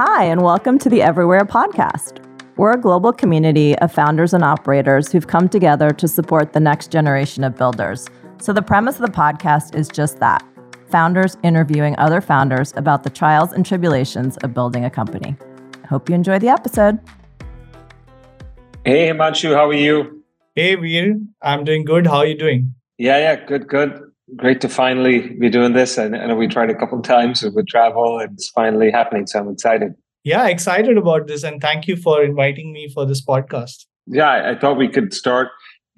Hi, and welcome to the Everywhere podcast. We're a global community of founders and operators who've come together to support the next generation of builders. So, the premise of the podcast is just that founders interviewing other founders about the trials and tribulations of building a company. I hope you enjoy the episode. Hey, Hemanshu, how are you? Hey, Vir. I'm doing good. How are you doing? Yeah, yeah, good, good. Great to finally be doing this. I know we tried a couple of times with travel, and it's finally happening. So I'm excited. Yeah, excited about this. And thank you for inviting me for this podcast. Yeah, I thought we could start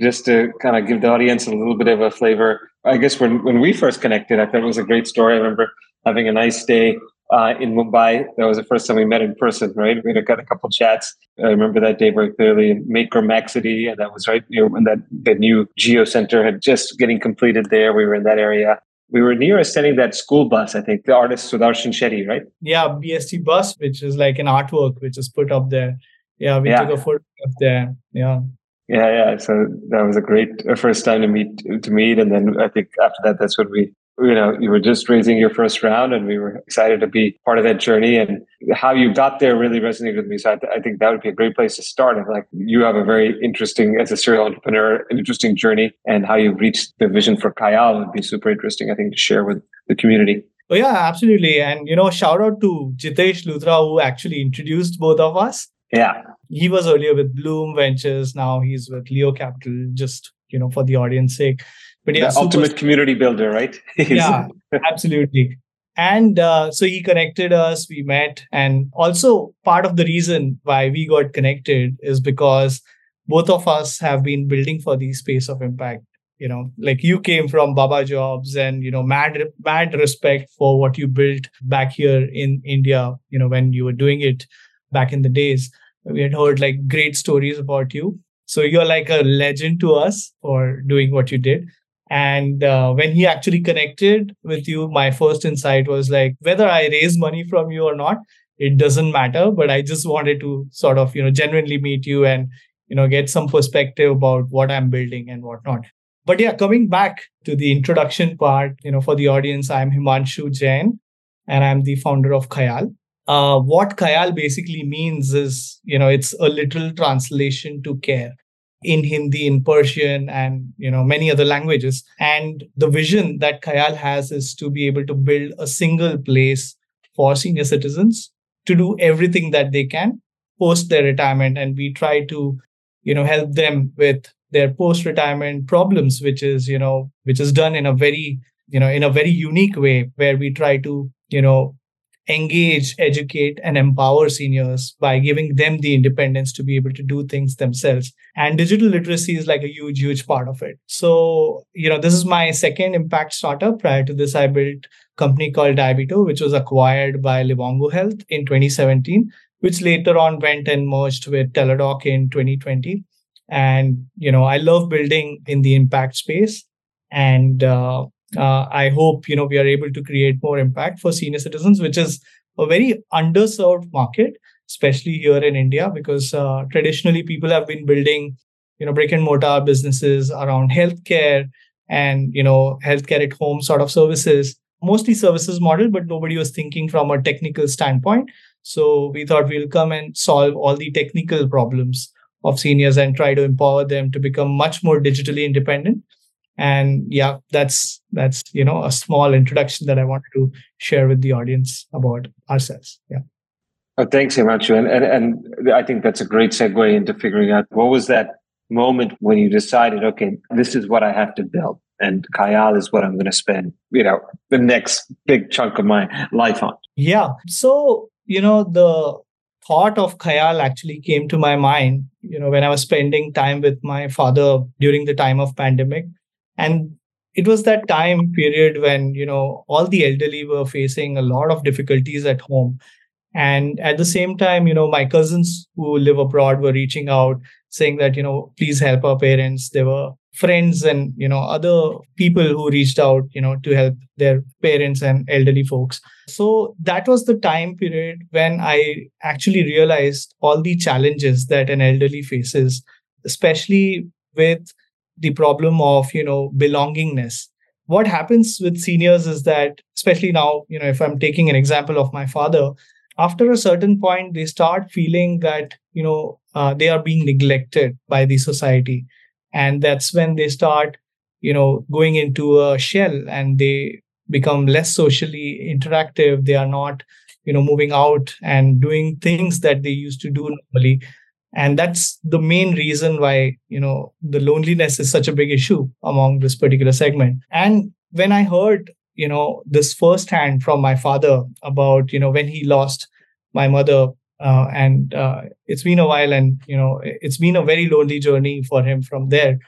just to kind of give the audience a little bit of a flavor. I guess when, when we first connected, I thought it was a great story. I remember having a nice day uh, in Mumbai. That was the first time we met in person, right? We had got a couple chats. I remember that day very clearly. In Maker Maxity, and that was right you know, when that the new Jio Center had just getting completed there. We were in that area. We were near sending that school bus, I think, the artist Sudarshan Shetty, right? Yeah, BST bus, which is like an artwork which is put up there. Yeah, we yeah. took a photo up there. Yeah. Yeah, yeah. So that was a great first time to meet to meet, and then I think after that, that's when we you know you were just raising your first round and we were excited to be part of that journey and how you got there really resonated with me so I, th- I think that would be a great place to start and like you have a very interesting as a serial entrepreneur an interesting journey and how you reached the vision for Khyaal would be super interesting i think to share with the community Oh yeah, absolutely. And you know, shout out to Jitesh Luthra who actually introduced both of us. Yeah. He was earlier with Blume Ventures. Now he's with Leo Capital, just you know, for the audience sake. But yeah, the ultimate community builder, right? yeah, absolutely. And uh, so he connected us, we met. And also, part of the reason why we got connected is because both of us have been building for the space of impact. You know, like you came from Baba Jobs and, you know, mad, mad respect for what you built back here in India, you know, when you were doing it back in the days. We had heard like great stories about you. So you're like a legend to us for doing what you did. And uh, when he actually connected with you, my first insight was like, whether I raise money from you or not, it doesn't matter. But I just wanted to sort of, you know, genuinely meet you and, you know, get some perspective about what I'm building and whatnot. But yeah, coming back to the introduction part, you know, for the audience, I'm Hemanshu Jain and I'm the founder of Khyaal. Uh, what Khyaal basically means is, you know, it's a literal translation to care in Hindi, in Persian, and you know many other languages. And the vision that Khyaal has is to be able to build a single place for senior citizens to do everything that they can post their retirement, and we try to you know help them with their post retirement problems, which is you know which is done in a very you know in a very unique way where we try to you know engage, educate, and empower seniors by giving them the independence to be able to do things themselves. And digital literacy is like a huge, huge part of it. So, you know, this is my second impact startup. Prior to this, I built a company called Diabeto, which was acquired by Livongo Health in 2017, which later on went and merged with Teladoc in 2020. And, you know, I love building in the impact space. And uh, uh, I hope you know we are able to create more impact for senior citizens, which is a very underserved market, especially here in India, because uh, traditionally people have been building you know brick and mortar businesses around healthcare and you know healthcare at home sort of services, mostly services model, but nobody was thinking from a technical standpoint. So we thought we'll come and solve all the technical problems of seniors and try to empower them to become much more digitally independent and yeah that's that's you know a small introduction that i wanted to share with the audience about ourselves. Yeah. Oh, thanks Hemanshu. And, and and i think that's a great segue into figuring out what was that moment when you decided okay this is what i have to build and Khyaal is what i'm going to spend you know the next big chunk of my life on. Yeah. So you know the thought of Khyaal actually came to my mind you know when i was spending time with my father during the time of pandemic and it was that time period when you know all the elderly were facing a lot of difficulties at home. And at the same time you know my cousins who live abroad were reaching out saying that you know please help our parents. There were friends and you know other people who reached out you know to help their parents and elderly folks. So that was the time period when i actually realized all the challenges that an elderly faces especially with the problem of you know belongingness. What happens with seniors is that especially now you know if i'm taking an example of my father after a certain point they start feeling that you know uh, they are being neglected by the society. And that's when they start you know going into a shell and they become less socially interactive. They are not you know moving out and doing things that they used to do normally and that's the main reason why you know the loneliness is such a big issue among this particular segment. And when i heard you know this firsthand from my father about you know when he lost my mother uh, and uh, it's been a while and you know it's been a very lonely journey for him from there.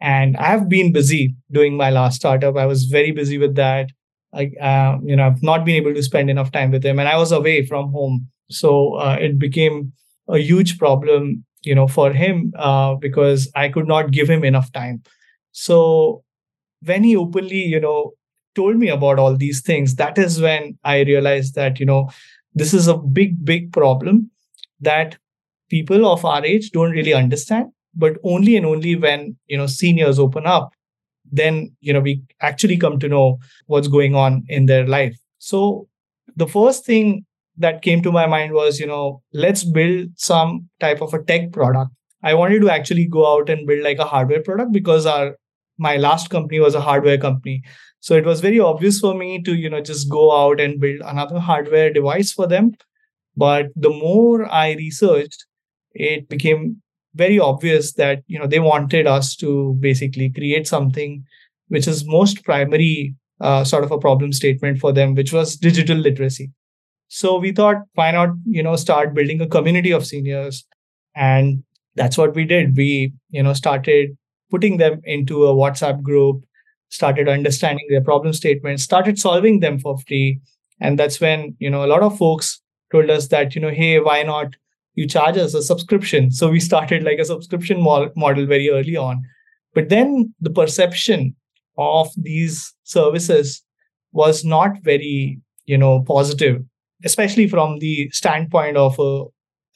And i've been busy doing my last startup. I was very busy with that. I uh, you know i've not been able to spend enough time with him and i was away from home. So uh, it became a huge problem you know for him uh, because i could not give him enough time. So when he openly you know told me about all these things that is when i realized that you know this is a big big problem that people of our age don't really understand but only and only when you know seniors open up then you know we actually come to know what's going on in their life. So the first thing that came to my mind was you know let's build some type of a tech product i wanted to actually go out and build like a hardware product because our my last company was a hardware company so it was very obvious for me to, you know, just go out and build another hardware device for them. But the more I researched, it became very obvious that, you know, they wanted us to basically create something which is most primary uh, sort of a problem statement for them, which was digital literacy. So we thought, why not, you know, start building a community of seniors? And that's what we did. We, you know, started putting them into a WhatsApp group started understanding their problem statements, started solving them for free. And that's when, you know, a lot of folks told us that, you know, hey, why not you charge us a subscription? So we started like a subscription model very early on. But then the perception of these services was not very, you know, positive, especially from the standpoint of a,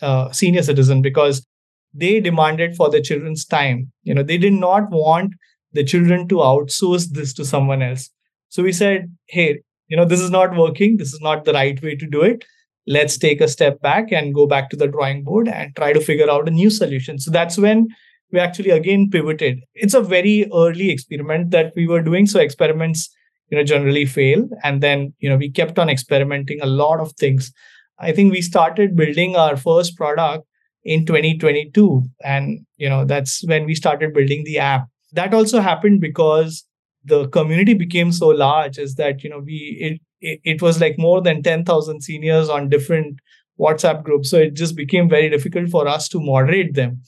a senior citizen, because they demanded for their children's time. You know, they did not want the children to outsource this to someone else. So we said, hey, you know, this is not working. This is not the right way to do it. Let's take a step back and go back to the drawing board and try to figure out a new solution. So that's when we actually again pivoted. It's a very early experiment that we were doing. So experiments, you know, generally fail. And then, you know, we kept on experimenting a lot of things. I think we started building our first product in 2022 and you know that's when we started building the app that also happened because the community became so large is that you know we it, it, it was like more than 10000 seniors on different whatsapp groups so it just became very difficult for us to moderate them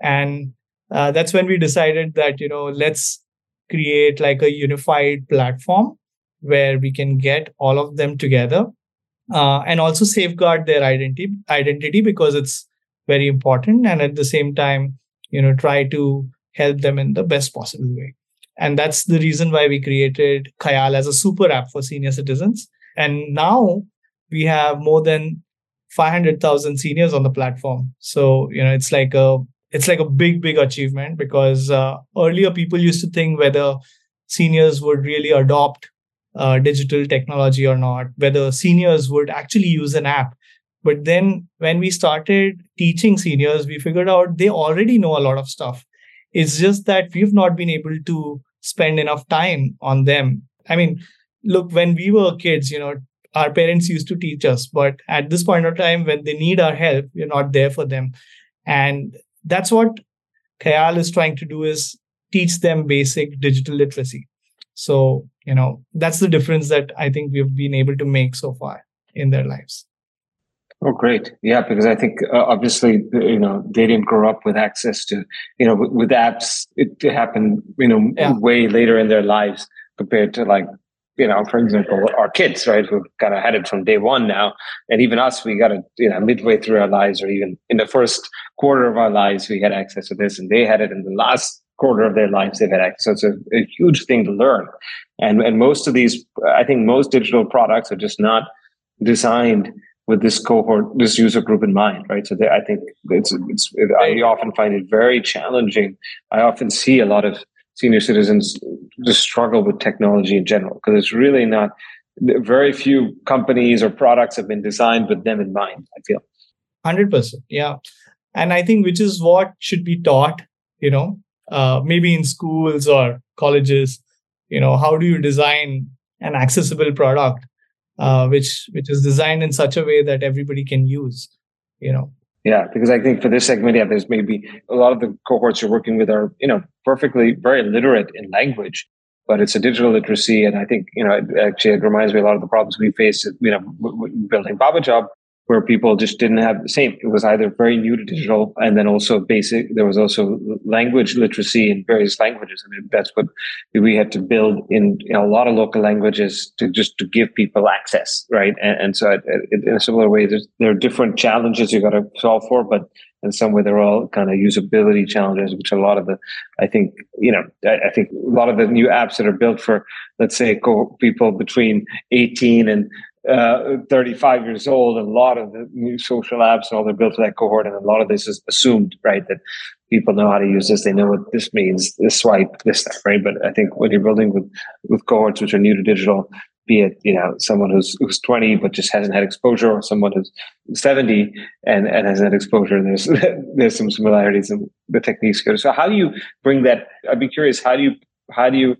and uh, that's when we decided that you know let's create like a unified platform where we can get all of them together uh, and also safeguard their identity identity because it's very important and at the same time you know try to help them in the best possible way. And that's the reason why we created Khyaal as a super app for senior citizens. And now we have more than 500,000 seniors on the platform. So, you know, it's like a it's like a big big achievement because uh, earlier people used to think whether seniors would really adopt uh, digital technology or not, whether seniors would actually use an app. But then when we started teaching seniors, we figured out they already know a lot of stuff. It's just that we've not been able to spend enough time on them. I mean, look, when we were kids, you know, our parents used to teach us, but at this point of time, when they need our help, we're not there for them. And that's what Khyaal is trying to do is teach them basic digital literacy. So, you know, that's the difference that I think we've been able to make so far in their lives. Oh, great! Yeah, because I think uh, obviously you know they didn't grow up with access to you know with, with apps. It, it happened you know yeah. way later in their lives compared to like you know for example our kids right who kind of had it from day one now, and even us we got it you know midway through our lives or even in the first quarter of our lives we had access to this, and they had it in the last quarter of their lives they've had access. So it's a, a huge thing to learn, and and most of these I think most digital products are just not designed with this cohort, this user group in mind, right? So they, I think it's, it's, it, I often find it very challenging. I often see a lot of senior citizens just struggle with technology in general because it's really not very few companies or products have been designed with them in mind. I feel. Hundred percent, yeah, and I think which is what should be taught. You know, uh, maybe in schools or colleges. You know, how do you design an accessible product, uh, which which is designed in such a way that everybody can use. You know. Yeah, because I think for this segment, yeah, there's maybe a lot of the cohorts you're working with are, you know, perfectly very literate in language, but it's a digital literacy. And I think, you know, actually, it reminds me a lot of the problems we face, you know, building BabaJob, where people just didn't have the same. It was either very new to digital and then also basic. There was also language literacy in various languages. I mean, that's what we had to build in a lot of local languages to just to give people access, right? And, and so, uh, it, it, in a similar way, there are different challenges you got to solve for, but in some way they're all kind of usability challenges, which a lot of the, I think, you know, I, I think a lot of the new apps that are built for, let's say, people between 18 and uh, 35 years old. A lot of the new social apps and all they're built for that cohort. And a lot of this is assumed, right? That people know how to use this. They know what this means, this swipe, this stuff, right? But I think when you're building with, with cohorts which are new to digital, be it, you know, someone who's, who's 20, but just hasn't had exposure or someone who's 70 and, and has had exposure. There's, there's some similarities in the techniques. So how do you bring that? I'd be curious, how do you, how do you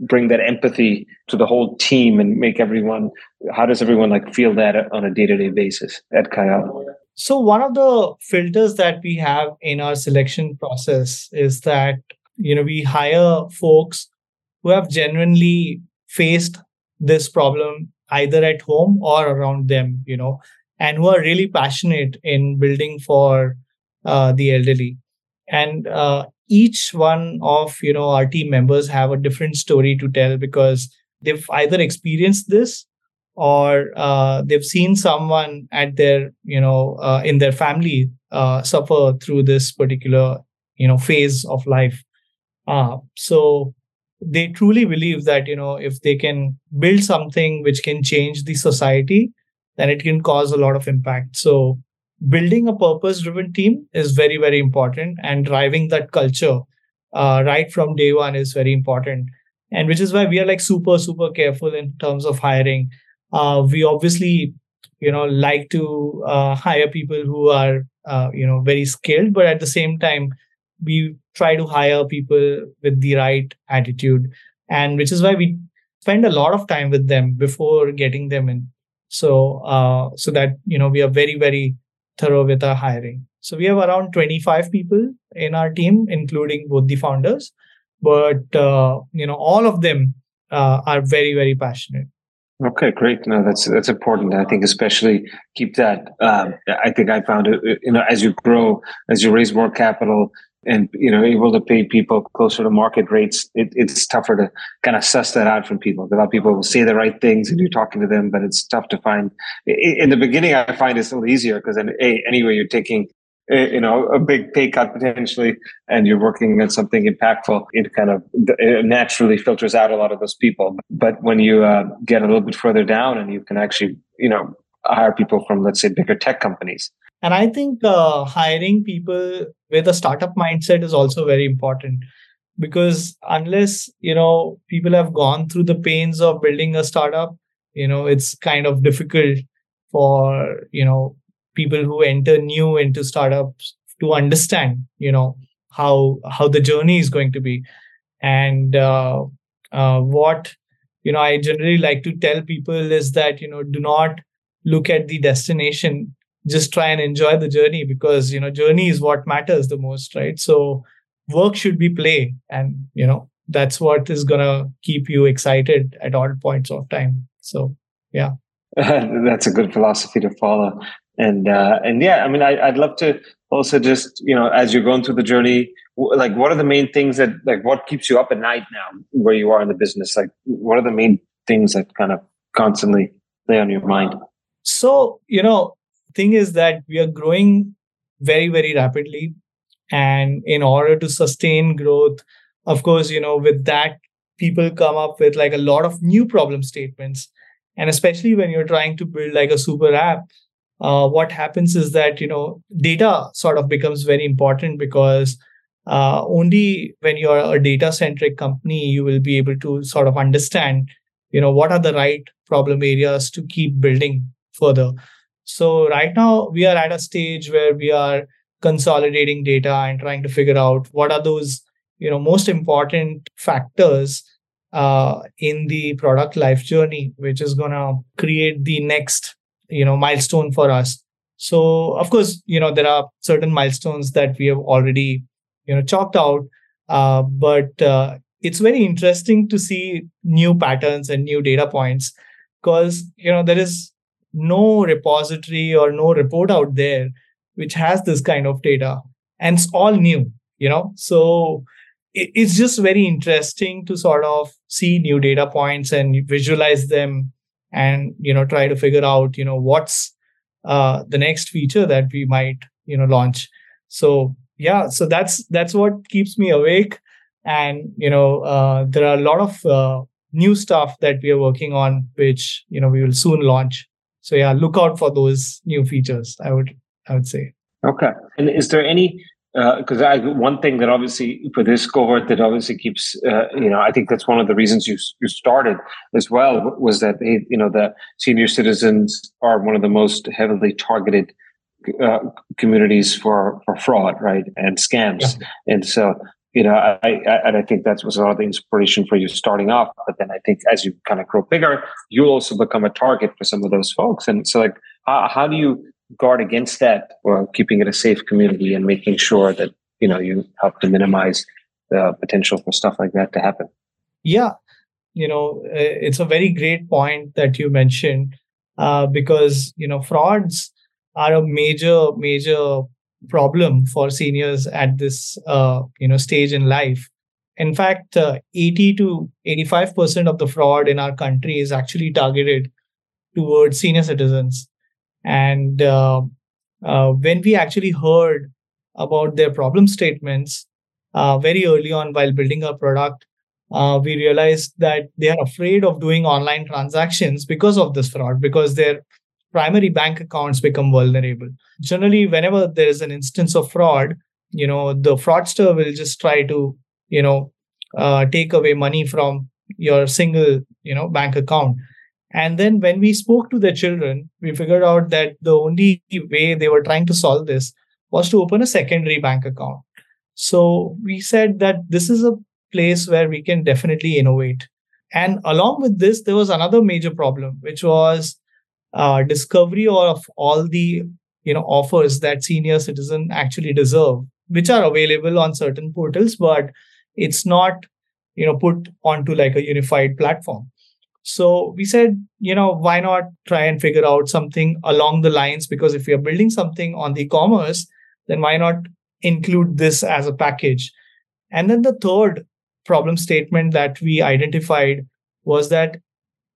bring that empathy to the whole team and make everyone how does everyone like feel that on a day-to-day basis at Khyaal? So one of the filters that we have in our selection process is that you know we hire folks who have genuinely faced this problem either at home or around them, you know, and who are really passionate in building for uh, the elderly. And uh, each one of you know our team members have a different story to tell because they've either experienced this or uh, they've seen someone at their you know uh, in their family uh, suffer through this particular you know phase of life. Uh, so they truly believe that you know if they can build something which can change the society then it can cause a lot of impact. So building a purpose driven team is very very important and driving that culture uh, right from day one is very important. And which is why we are like super super careful in terms of hiring. Uh, we obviously you know like to uh, hire people who are uh, you know very skilled but at the same time we try to hire people with the right attitude. And which is why we spend a lot of time with them before getting them in. So uh, so that you know we are very very thorough with our hiring so we have around 25 people in our team including both the founders but uh, you know all of them uh, are very very passionate Okay, great. No, that's that's important. I think especially keep that. Um, I think I found it. You know, as you grow, as you raise more capital, and you know, able to pay people closer to market rates, it, it's tougher to kind of suss that out from people. A lot of people will say the right things, and you're talking to them, but it's tough to find. In the beginning, I find it's a little easier because then, hey, anyway, you're taking you know a big pay cut potentially and you're working on something impactful it kind of it naturally filters out a lot of those people but when you uh, get a little bit further down and you can actually you know hire people from let's say bigger tech companies and i think uh, hiring people with a startup mindset is also very important because unless you know people have gone through the pains of building a startup you know it's kind of difficult for you know people who enter new into startups to understand you know how how the journey is going to be. And uh, uh, what you know i generally like to tell people is that you know do not look at the destination just try and enjoy the journey because you know journey is what matters the most right so work should be play and you know that's what is going to keep you excited at all points of time so yeah that's a good philosophy to follow and uh, and yeah, I mean, I, would love to also just you know, as you're going through the journey, like what are the main things that like what keeps you up at night now, where you are in the business? Like, what are the main things that kind of constantly lay on your mind? So you know, thing is that we are growing very very rapidly, and in order to sustain growth, of course, you know, with that people come up with like a lot of new problem statements. And especially when you're trying to build like a super app uh, what happens is that you know data sort of becomes very important because uh, only when you're a data centric company you will be able to sort of understand you know what are the right problem areas to keep building further so right now we are at a stage where we are consolidating data and trying to figure out what are those you know most important factors uh, in the product life journey which is to create the next you know milestone for us. So of course you know there are certain milestones that we have already you know chalked out uh, but uh, it's very interesting to see new patterns and new data points because you know there is no repository or no report out there which has this kind of data and it's all new you know? So it, it's just very interesting to sort of see new data points and visualize them and you know try to figure out you know what's uh, the next feature that we might you know launch. So yeah so that's that's what keeps me awake. And you know uh, there are a lot of uh, new stuff that we are working on which you know we will soon launch so yeah look out for those new features i would i would say. Okay. And is there any because uh, one thing that obviously for this cohort that obviously keeps uh, you know I think that's one of the reasons you you started as well was that they, you know the senior citizens are one of the most heavily targeted uh, communities for for fraud right and scams. Yeah. and so you know, I, I, and I think that was a lot of the inspiration for you starting off. But then I think as you kind of grow bigger, you'll also become a target for some of those folks. And so, like, how, how do you guard against that, or keeping it a safe community and making sure that you know you help to minimize the potential for stuff like that to happen? Yeah, you know, it's a very great point that you mentioned uh, because you know frauds are a major major problem for seniors at this uh, you know stage in life. In fact uh, 80 to 85% of the fraud in our country is actually targeted towards senior citizens. And uh, uh when we actually heard about their problem statements uh, very early on while building our product uh, we realized that they are afraid of doing online transactions because of this fraud because their primary bank accounts become vulnerable. Generally, whenever there is an instance of fraud, you know, the fraudster will just try to, you know, uh, take away money from your single, you know, bank account. And then when we spoke to the children, we figured out that the only way they were trying to solve this was to open a secondary bank account. So we said that this is a place where we can definitely innovate. And along with this, there was another major problem, which was uh, discovery of all the you know offers that senior citizen actually deserve which are available on certain portals but it's not you know put onto like a unified platform. So we said you know why not try and figure out something along the lines because if you're building something on the commerce then why not include this as a package? And then the third problem statement that we identified was that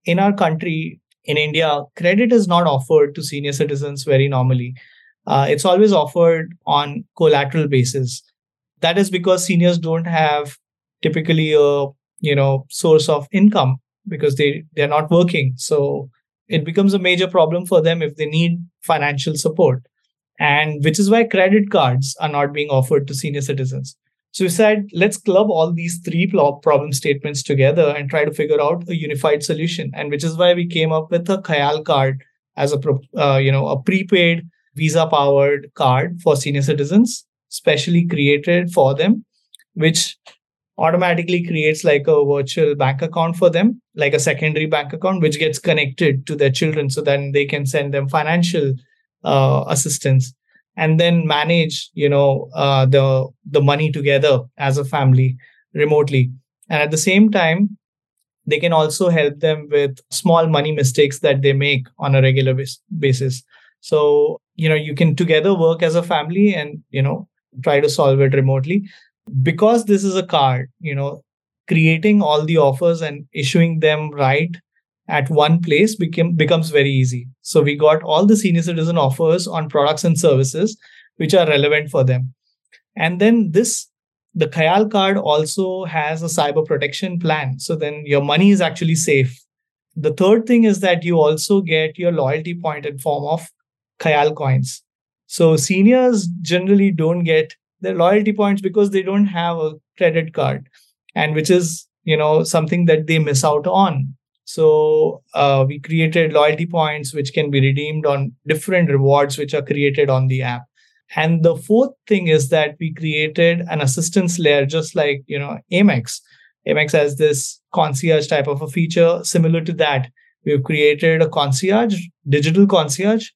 in our country in India, credit is not offered to senior citizens very normally. Uh, it's always offered on collateral basis. That is because seniors don't have typically a you know source of income because they they're not working. So it becomes a major problem for them if they need financial support, and which is why credit cards are not being offered to senior citizens. So we said, let's club all these three problem statements together and try to figure out a unified solution. And which is why we came up with a Khyaal card as a uh, you know a prepaid Visa powered card for senior citizens, specially created for them, which automatically creates like a virtual bank account for them, like a secondary bank account, which gets connected to their children, so then they can send them financial uh, assistance and then manage you know uh, the the money together as a family remotely. And at the same time they can also help them with small money mistakes that they make on a regular basis. So you know you can together work as a family and you know try to solve it remotely. Because this is a card you know creating all the offers and issuing them right at one place became becomes very easy. So we got all the senior citizen offers on products and services which are relevant for them. And then this the Khyaal card also has a cyber protection plan. So then your money is actually safe. The third thing is that you also get your loyalty point in form of Khyaal coins. So seniors generally don't get their loyalty points because they don't have a credit card and which is, you know, something that they miss out on So uh, we created loyalty points which can be redeemed on different rewards which are created on the app. And the fourth thing is that we created an assistance layer, just like you know Amex. Amex has this concierge type of a feature similar to that. We've created a concierge, digital concierge,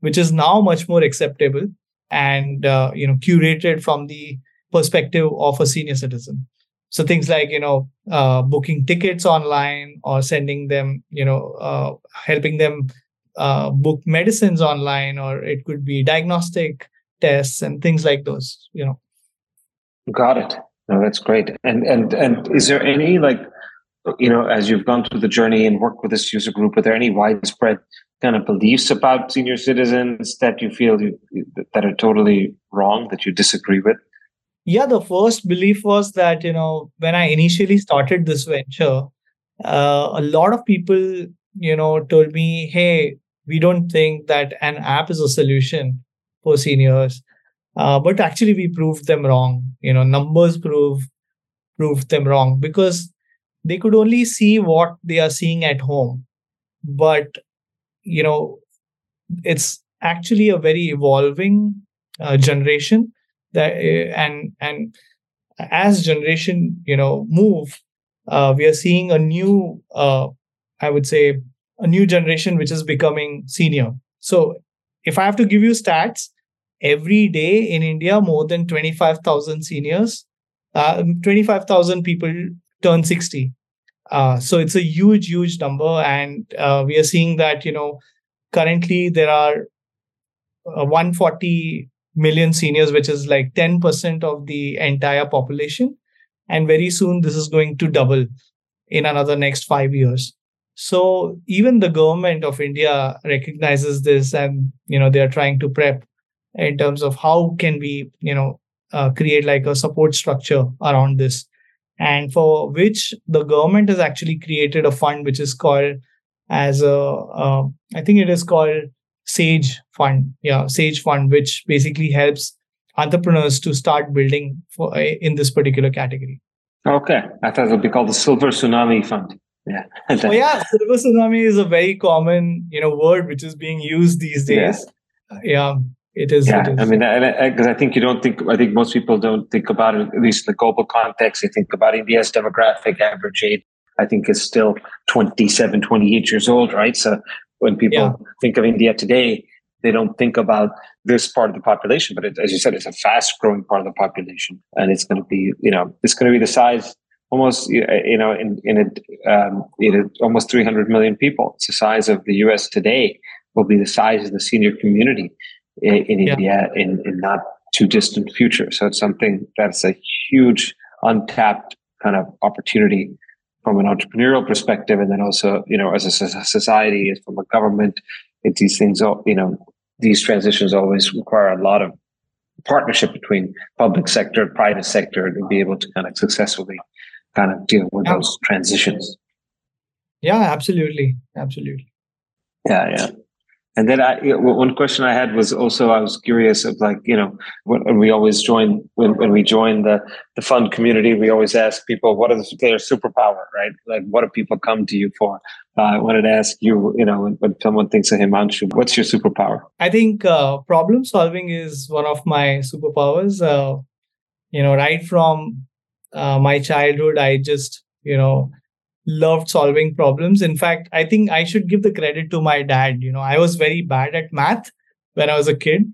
which is now much more acceptable and uh, you know curated from the perspective of a senior citizen so things like you know uh, booking tickets online or sending them you know uh, helping them uh, book medicines online or it could be diagnostic tests and things like those you know. Got it. No that's great. And and and is there any like you know as you've gone through the journey and worked with this user group are there any widespread kind of beliefs about senior citizens that you feel you, that are totally wrong that you disagree with yeah the first belief was that you know when i initially started this venture uh, a lot of people you know told me hey we don't think that an app is a solution for seniors. Uh, but actually we proved them wrong. You know numbers prove proved them wrong because they could only see what they are seeing at home. But you know it's actually a very evolving uh, generation that uh, and and as generation you know move uh, we are seeing a new uh, i would say a new generation which is becoming senior. So if i have to give you stats every day in india more than 25000 seniors uh, 25000 people turn 60 uh, so it's a huge, huge number, and uh, we are seeing that you know currently there are uh, 140 million seniors, which is like 10% of the entire population, and very soon this is going to double in another next five years. So even the government of India recognizes this, and you know they are trying to prep in terms of how can we you know uh, create like a support structure around this and for which the government has actually created a fund which is called as a uh, I think it is called Sage Fund. Yeah, Sage Fund, which basically helps entrepreneurs to start building for uh, in this particular category. Okay, I thought it would be called the Silver Tsunami Fund. Yeah. oh yeah, silver tsunami is a very common you know word which is being used these days. Yeah. Uh, yeah. It is. Yeah, it is. I mean, because I, I, think you don't think. I think most people don't think about it. At least in the global context, they think about India's demographic average age. I think is still 27, 28 years old, right? So when people yeah. think of India today, they don't think about this part of the population. But it, as you said, it's a fast growing part of the population, and it's going to be, you know, it's going to be the size almost, you know, in in a, um, in almost 300 million people. It's the size of the U.S. today. Will be the size of the senior community in, in yeah. India in, in not too distant future. So it's something that's a huge untapped kind of opportunity from an entrepreneurial perspective, and then also you know as a society, as from a government, it, these things, you know, these transitions always require a lot of partnership between public sector, private sector to be able to kind of successfully kind of deal with yeah. those transitions. Yeah, absolutely, absolutely. Yeah, yeah. And then I, one question I had was also I was curious of like you know when, we always join when, when we join the the fund community we always ask people what is their superpower right? Like what do people come to you for? Uh, I wanted to ask you you know when, when someone thinks of Hemanshu what's your superpower? I think uh, problem solving is one of my superpowers. Uh, you know right from uh, my childhood I just you know loved solving problems. In fact, I think I should give the credit to my dad. You know, I was very bad at math when I was a kid,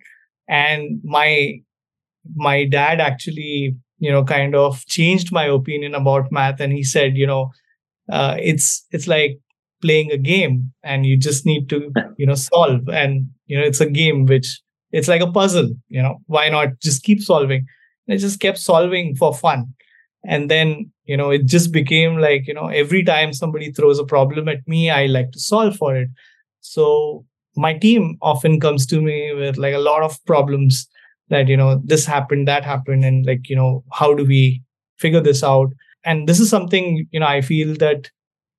and my my dad actually, you know, kind of changed my opinion about math. And he said, you know, uh, it's it's like playing a game, and you just need to, you know, solve. And you know, it's a game which it's like a puzzle. You know, why not just keep solving? And I just kept solving for fun and then you know it just became like you know every time somebody throws a problem at me i like to solve for it. So my team often comes to me with like a lot of problems that you know this happened that happened and like you know how do we figure this out? And this is something you know i feel that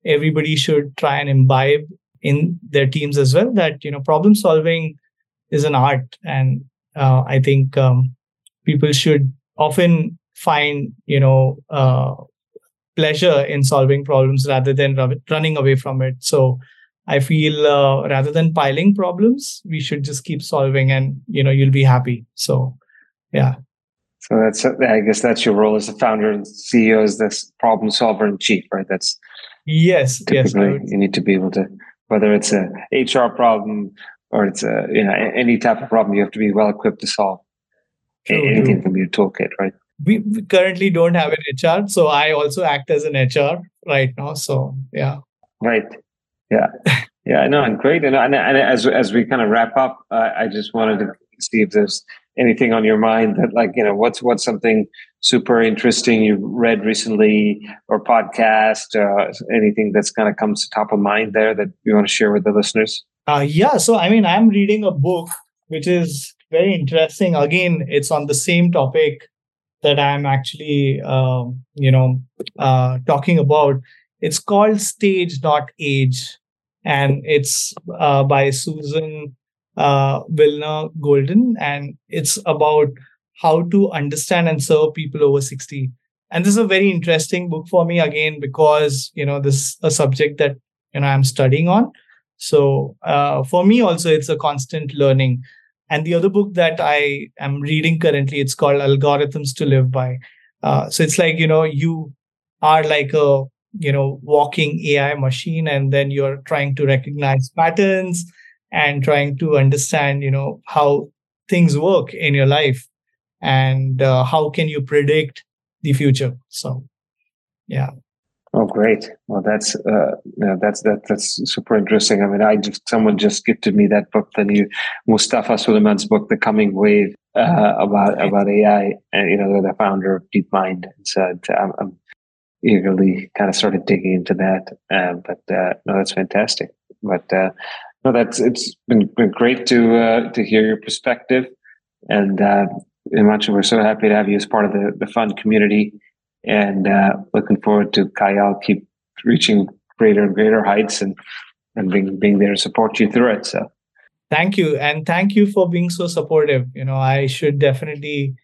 everybody should try and imbibe in their teams as well that you know problem solving is an art. And uh, i think um, people should often find you know uh, pleasure in solving problems rather than running away from it. So I feel uh, rather than piling problems, we should just keep solving, and you know you'll be happy. So, yeah. So that's I guess that's your role as a founder and CEO as this problem solver in chief, right? That's yes, yes. You need to be able to whether it's a HR problem or it's a you know any type of problem, you have to be well equipped to solve. True, Anything true. from your toolkit, right? We currently don't have an HR, so I also act as an HR right now. So yeah. Right. Yeah, yeah, no, and great. And, and, and as as we kind of wrap up, uh, I just wanted to see if there's anything on your mind that, like, you know, what's what's something super interesting you read recently or podcast, uh, anything that's kind of comes to top of mind there that you want to share with the listeners. Uh, yeah, so I mean, I'm reading a book which is very interesting. Again, it's on the same topic that I'm actually, um, you know, uh, talking about. It's called Stage Not Age, and it's uh, by Susan uh, Wilner Golden, and it's about how to understand and serve people over 60. And this is a very interesting book for me again because you know this is a subject that you know I'm studying on. So uh, for me also it's a constant learning. And the other book that I am reading currently, it's called Algorithms to Live By. Uh, so it's like you know you are like a you know walking ai machine and then you're trying to recognize patterns and trying to understand you know how things work in your life and uh, how can you predict the future so yeah oh great well that's uh yeah, that's that that's super interesting i mean i just someone just gifted me that book the new Mustafa Suleyman's book the coming wave uh, about about ai and you know the founder of deepmind so I'm, I'm eagerly kind of started digging into that. Uh, but uh, no, that's fantastic. But uh, no, that's it's been, been great to uh, to hear your perspective. And uh, Hemanshu, we're so happy to have you as part of the the fund community, and uh, looking forward to Khyaal keep reaching greater and greater heights and and being being there to support you through it. So. Thank you, and thank you for being so supportive. You know, I should definitely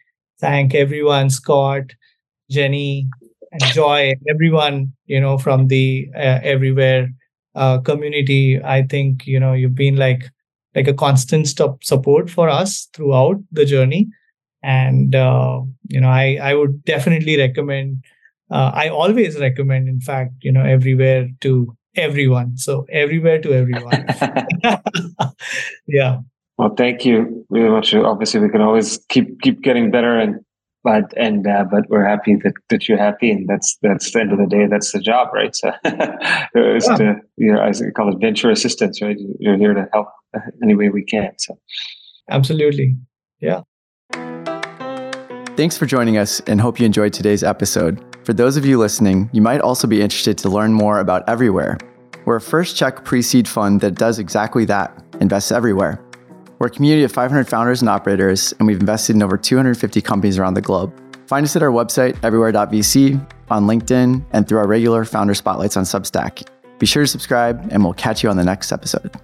thank everyone, Scott, Jenny, and joy everyone you know from the uh, everywhere uh, community i think you know you've been like like a constant stop support for us throughout the journey and uh, you know i i would definitely recommend uh, i always recommend in fact you know everywhere to everyone. So everywhere to everyone. Yeah. Well thank you very much. Obviously we can always keep keep getting better and but and uh, but we're happy that, that you're happy and that's that's the end of the day. That's the job right? So it's yeah. to you know we call it venture assistance right? You're here to help any way we can so. Absolutely. Yeah thanks for joining us and hope you enjoyed today's episode for those of you listening you might also be interested to learn more about everywhere we're a first check pre-seed fund that does exactly that invests everywhere we're a community of 500 founders and operators, and we've invested in over 250 companies around the globe. Find us at our website, everywhere.vc, on LinkedIn, and through our regular founder spotlights on Substack. Be sure to subscribe, and we'll catch you on the next episode.